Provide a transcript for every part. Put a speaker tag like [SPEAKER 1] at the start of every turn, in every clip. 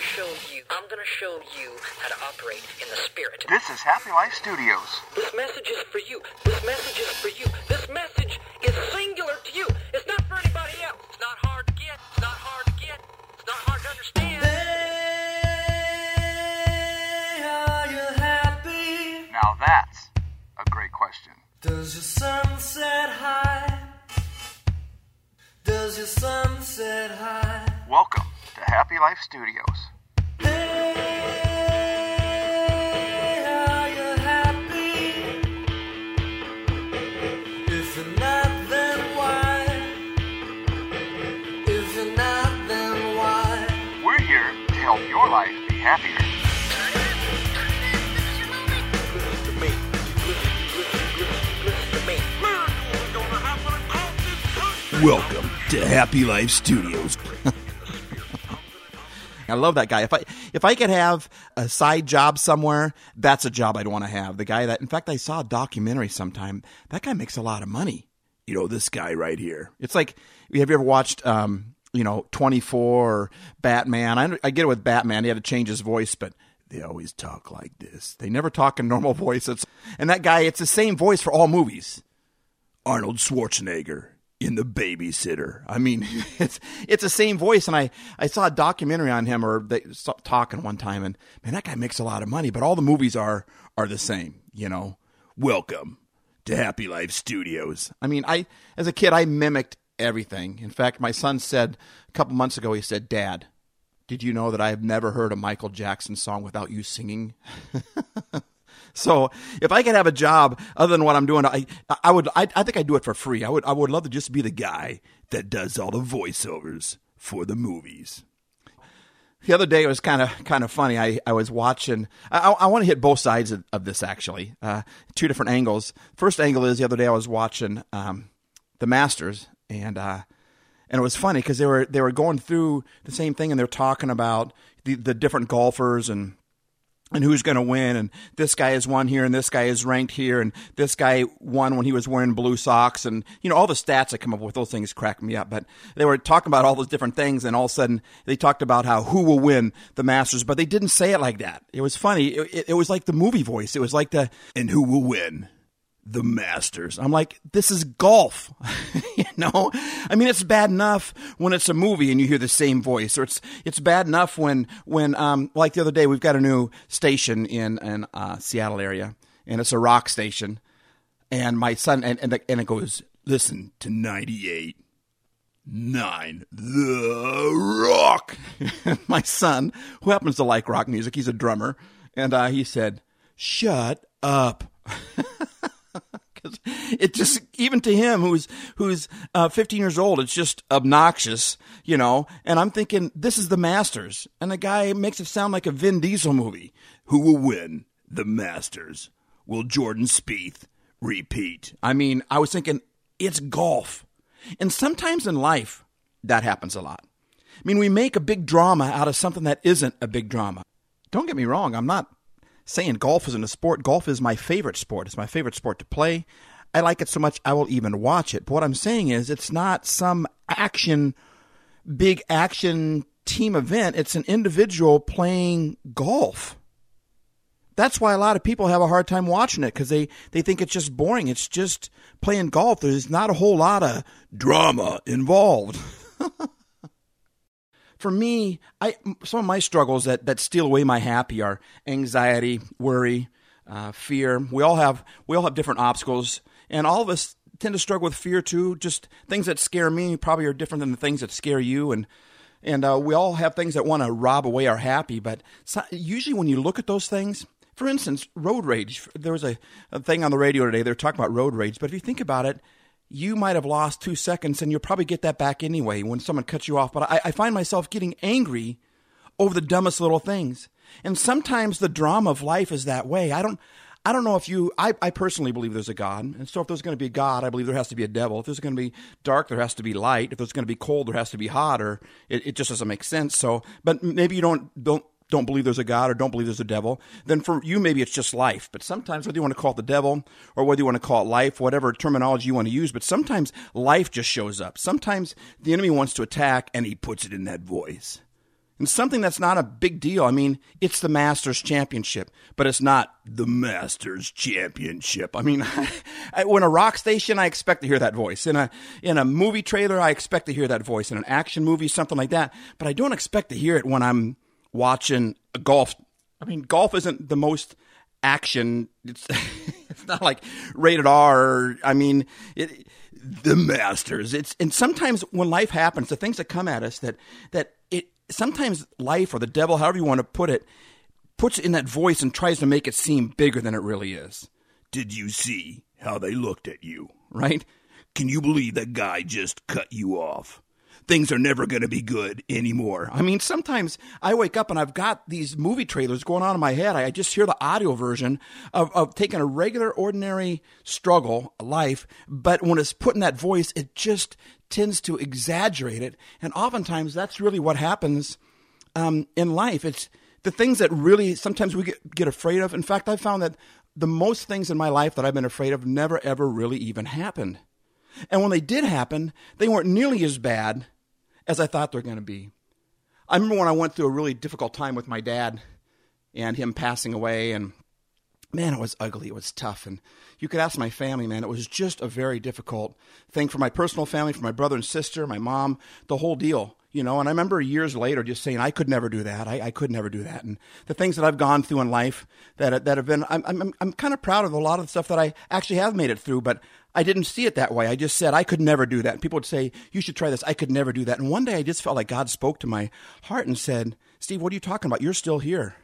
[SPEAKER 1] gonna show you. I'm gonna show you how to operate in the spirit.
[SPEAKER 2] This is Happy Life Studios.
[SPEAKER 1] This message is for you. This message is for you. This message is singular to you. It's not for anybody else. It's not hard to get. It's not hard to get. It's not hard to understand.
[SPEAKER 3] Are you happy?
[SPEAKER 2] Now that's a great question.
[SPEAKER 3] Does your sun set high? Does your sun set high?
[SPEAKER 2] Welcome to Happy Life Studios.
[SPEAKER 1] Me.
[SPEAKER 4] Welcome to Happy Life Studios. I love that guy. If I if I could have a side job somewhere, that's a job I'd want to have. The guy that, in fact, I saw a documentary sometime. That guy makes a lot of money. You know, this guy right here. It's like, have you ever watched, um, you know, Twenty Four or Batman? I, I get it with Batman. He had to change his voice, but they always talk like this. They never talk in normal voice. It's, and that guy, it's the same voice for all movies. Arnold Schwarzenegger in The Babysitter. I mean, it's it's the same voice, and I I saw a documentary on him, or they stopped talking one time, and man, that guy makes a lot of money, but all the movies are are the same, you know. Welcome to Happy Life Studios. I mean, I as a kid I mimicked everything. In fact, my son said a couple months ago, he said, "Dad." Did you know that I have never heard a Michael Jackson song without you singing? So if I could have a job other than what I'm doing, I I would I, I think I'd do it for free. I would I would love to just be the guy that does all the voiceovers for the movies. The other day it was kind of kind of funny. I, I was watching. I, I want to hit both sides of, of this actually, uh, two different angles. First angle is the other day I was watching um, the Masters and uh, and it was funny because they were they were going through the same thing and they're talking about the the different golfers and and who's going to win and this guy is won here and this guy is ranked here and this guy won when he was wearing blue socks and you know all the stats that come up with those things crack me up but they were talking about all those different things and all of a sudden they talked about how who will win the masters but they didn't say it like that. It was funny. It, it, it was like the movie voice. It was like the and who will win the Masters. I'm like, this is golf. you know? I mean, it's bad enough when it's a movie and you hear the same voice, or it's it's bad enough when when um like the other day we've got a new station in in uh, Seattle area, and it's a rock station, and my son and and, and it goes, listen to 98. Nine, the rock. my son, who happens to like rock music, he's a drummer, and uh, he said, "Shut up." it just even to him who's who's uh, 15 years old it's just obnoxious you know? And i'm thinking this is the masters. And the guy makes it sound like a vin diesel movie. Who will win? The masters. Will jordan Spieth repeat? I mean i was thinking it's golf. And sometimes in life that happens a lot. I mean we make a big drama out of something that isn't a big drama. Don't get me wrong i'm not saying golf isn't a sport. Golf is my favorite sport. It's my favorite sport to play. I like it so much I will even watch it. But what I'm saying is it's not some action, big action team event. It's an individual playing golf. That's why a lot of people have a hard time watching it because they, they think it's just boring. It's just playing golf. There's not a whole lot of drama involved. for me, I some of my struggles that that steal away my happy are anxiety, worry, uh, fear. We all have we all have different obstacles, and all of us tend to struggle with fear too. Just things that scare me probably are different than the things that scare you, and and uh, we all have things that want to rob away our happy. But usually, when you look at those things, for instance, road rage. There was a, a thing on the radio today. They were talking about road rage, but if you think about it you might have lost two seconds and you'll probably get that back anyway when someone cuts you off. But I, I, find myself getting angry over the dumbest little things. And sometimes the drama of life is that way. I don't. I don't know if you. I, I personally believe there's a God, and so if there's going to be a God, I believe there has to be a devil. If there's going to be dark, there has to be light. If there's going to be cold, there has to be hot. Or it, it just doesn't make sense. So, but maybe you don't don't don't believe there's a God or don't believe there's a devil, then for you, maybe it's just life. But sometimes, whether you want to call it the devil or whether you want to call it life, whatever terminology you want to use, but sometimes life just shows up. Sometimes the enemy wants to attack and he puts it in that voice. And something that's not a big deal. I mean, it's the Masters Championship, but it's not the Masters Championship. I mean, when a rock station, I expect to hear that voice. In a in a movie trailer, I expect to hear that voice. In an action movie, something like that. But I don't expect to hear it when I'm watching golf. I mean, golf isn't the most action. It's it's not like rated R. I mean, it, the Masters. It's and sometimes when life happens, the things that come at us that that it sometimes life or the devil, however you want to put it, puts it in that voice and tries to make it seem bigger than it really is. Did you see how they looked at you? Right? Can you believe that guy just cut you off? Things are never going to be good anymore. I mean, sometimes I wake up and I've got these movie trailers going on in my head. I just hear the audio version of, of taking a regular, ordinary struggle, life, but when it's put in that voice, it just tends to exaggerate it. And oftentimes that's really what happens um, in life. It's the things that really sometimes we get, get afraid of. In fact, I found that the most things in my life that I've been afraid of never, ever really even happened. And when they did happen, they weren't nearly as bad as I thought they're going to be. I remember when I went through a really difficult time with my dad and him passing away and man, it was ugly. It was tough. And you could ask my family, man, it was just a very difficult thing for my personal family, for my brother and sister, my mom, the whole deal. You know, and I remember years later just saying, I could never do that. I, I could never do that. And the things that I've gone through in life that, that have been, I'm, I'm, I'm kind of proud of a lot of the stuff that I actually have made it through, but I didn't see it that way. I just said, I could never do that. And people would say, you should try this. I could never do that. And one day I just felt like God spoke to my heart and said, Steve, what are you talking about? You're still here.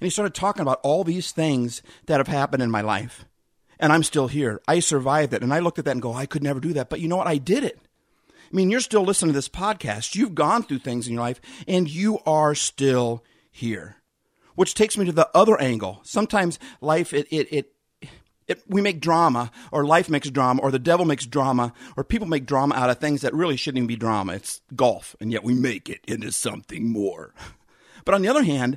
[SPEAKER 4] And he started talking about all these things that have happened in my life. And I'm still here. I survived it. And I looked at that and go, I could never do that. But you know what? I did it. I mean, you're still listening to this podcast. You've gone through things in your life and you are still here. Which takes me to the other angle. Sometimes life, it, it, it, it, we make drama, or life makes drama, or the devil makes drama, or people make drama out of things that really shouldn't even be drama. It's golf, and yet we make it into something more. But on the other hand,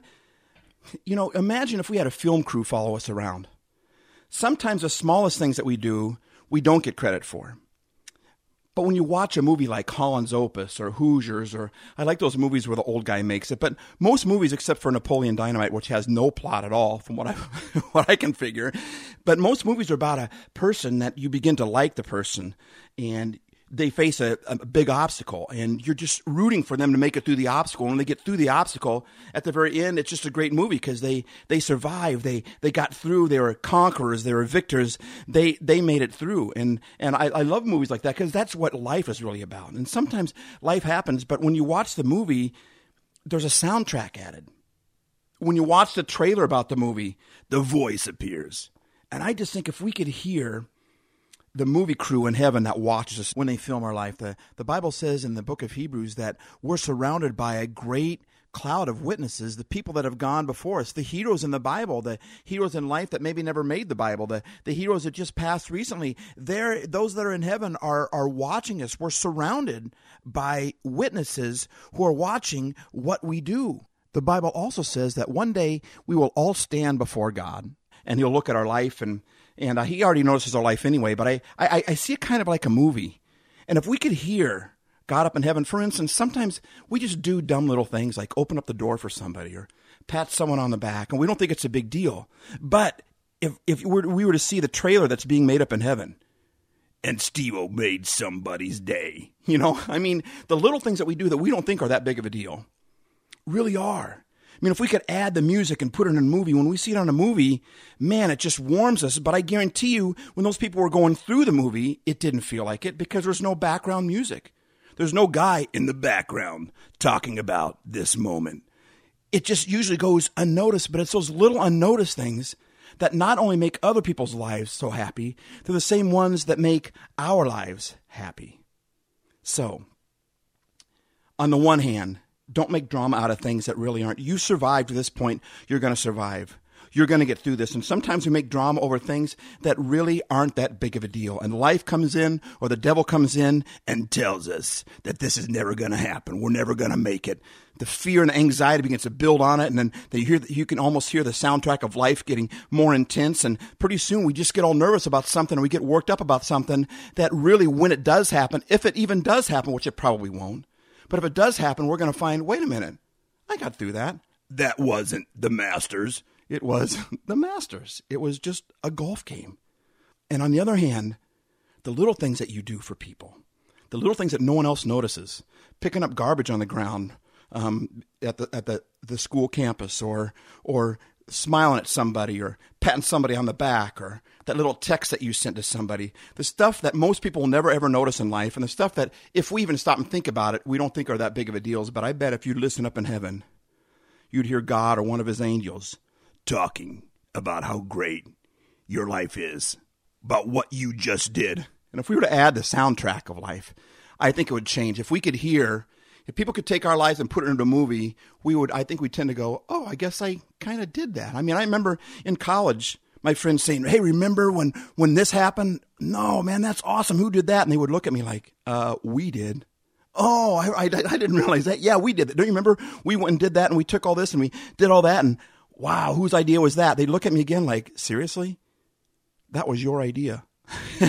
[SPEAKER 4] you know, imagine if we had a film crew follow us around. Sometimes the smallest things that we do, we don't get credit for. But when you watch a movie like Holland's Opus or Hoosiers, or I like those movies where the old guy makes it, but most movies except for Napoleon Dynamite, which has no plot at all, from what I what I can figure, but most movies are about a person that you begin to like the person, and they face a, a, big obstacle and you're just rooting for them to make it through the obstacle. And they get through the obstacle at the very end, it's just a great movie because they, they survived. They, they got through. They were conquerors. They were victors. They, they made it through. And, and I, I love movies like that because that's what life is really about. And sometimes life happens, but when you watch the movie, there's a soundtrack added. When you watch the trailer about the movie, the voice appears. And I just think if we could hear the movie crew in heaven that watches us when they film our life. The, the Bible says in the book of Hebrews that we're surrounded by a great cloud of witnesses, the people that have gone before us, the heroes in the Bible, the heroes in life that maybe never made the Bible, the, the heroes that just passed recently. They're, those that are in heaven are, are watching us. We're surrounded by witnesses who are watching what we do. The Bible also says that one day we will all stand before God and he'll look at our life and and uh, he already notices our life anyway. But I, I, I see it kind of like a movie. And if we could hear God up in heaven, for instance, sometimes we just do dumb little things like open up the door for somebody or pat someone on the back, and we don't think it's a big deal. But if if we were, we were to see the trailer that's being made up in heaven, and Steve-O made somebody's day, you know, I mean, the little things that we do that we don't think are that big of a deal, really are. I mean, if we could add the music and put it in a movie, when we see it on a movie, man, it just warms us. But I guarantee you, when those people were going through the movie, it didn't feel like it because there's no background music. There's no guy in the background talking about this moment. It just usually goes unnoticed, but it's those little unnoticed things that not only make other people's lives so happy, they're the same ones that make our lives happy. So, on the one hand, don't make drama out of things that really aren't. You survived to this point, you're going to survive. You're going to get through this. And sometimes we make drama over things that really aren't that big of a deal. And life comes in, or the devil comes in and tells us that this is never going to happen. We're never going to make it. The fear and anxiety begins to build on it. And then you, hear, you can almost hear the soundtrack of life getting more intense. And pretty soon we just get all nervous about something, or we get worked up about something that really, when it does happen, if it even does happen, which it probably won't, but if it does happen, we're going to find, wait a minute, I got through that. That wasn't the Masters. It was the Masters. It was just a golf game. And on the other hand, the little things that you do for people, the little things that no one else notices, picking up garbage on the ground um, at the at the, the school campus, or or smiling at somebody, or patting somebody on the back, or that little text that you sent to somebody, the stuff that most people will never ever notice in life, and the stuff that if we even stop and think about it, we don't think are that big of a deal. But I bet if you listen up in heaven, you'd hear God or one of his angels talking about how great your life is, about what you just did. And if we were to add the soundtrack of life, I think it would change. If we could hear, if people could take our lives and put it into a movie, we would, I think we tend to go, oh, I guess I kind of did that. I mean, I remember in college, my friends saying, hey, remember when, when this happened? No, man, that's awesome. Who did that? And they would look at me like, uh, we did. Oh, I, I, I didn't realize that. Yeah, we did that. Don't you remember? We went and did that and we took all this and we did all that. And wow, whose idea was that? They'd look at me again like, seriously? That was your idea.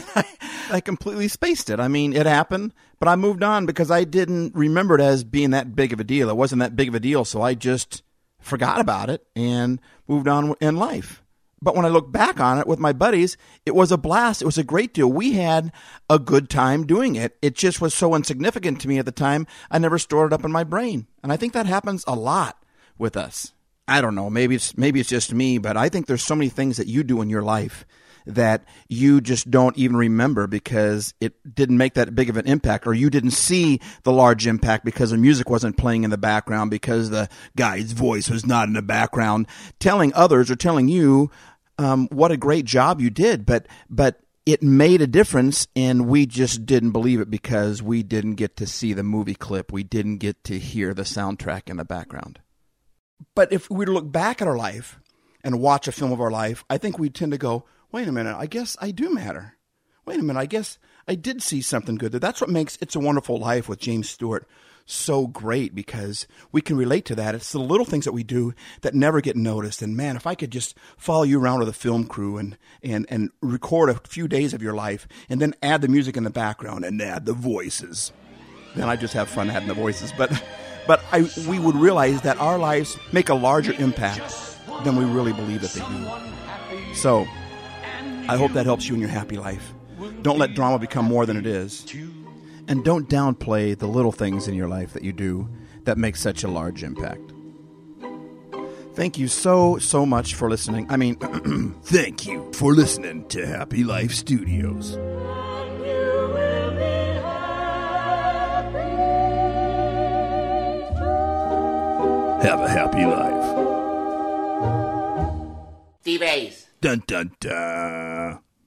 [SPEAKER 4] I completely spaced it. I mean, it happened, but I moved on because I didn't remember it as being that big of a deal. It wasn't that big of a deal, so I just forgot about it and moved on in life. But when I look back on it with my buddies, it was a blast. It was a great deal. We had a good time doing it. It just was so insignificant to me at the time, I never stored it up in my brain. And I think that happens a lot with us. I don't know, maybe it's maybe it's just me, but I think there's so many things that you do in your life that you just don't even remember because it didn't make that big of an impact or you didn't see the large impact because the music wasn't playing in the background because the guy's voice was not in the background telling others or telling you um, what a great job you did. But but it made a difference and we just didn't believe it because we didn't get to see the movie clip. We didn't get to hear the soundtrack in the background. But if we were to look back at our life and watch a film of our life i think we tend to go wait a minute, I guess I do matter. Wait a minute, I guess I did see something good. there. That's what makes It's a Wonderful Life with James Stewart so great because we can relate to that. It's the little things that we do that never get noticed. And man, if I could just follow you around with a film crew and, and, and record a few days of your life and then add the music in the background and add the voices, then I just have fun adding the voices. But, but I, we would realize that our lives make a larger impact than we really believe that they do. So, I hope that helps you in your happy life. Don't let drama become more than it is. And don't downplay the little things in your life that you do that make such a large impact. Thank you so, so much for listening. I mean, thank you for listening to Happy Life Studios. Have a happy life.
[SPEAKER 5] D-Base.
[SPEAKER 4] Dun dun dun.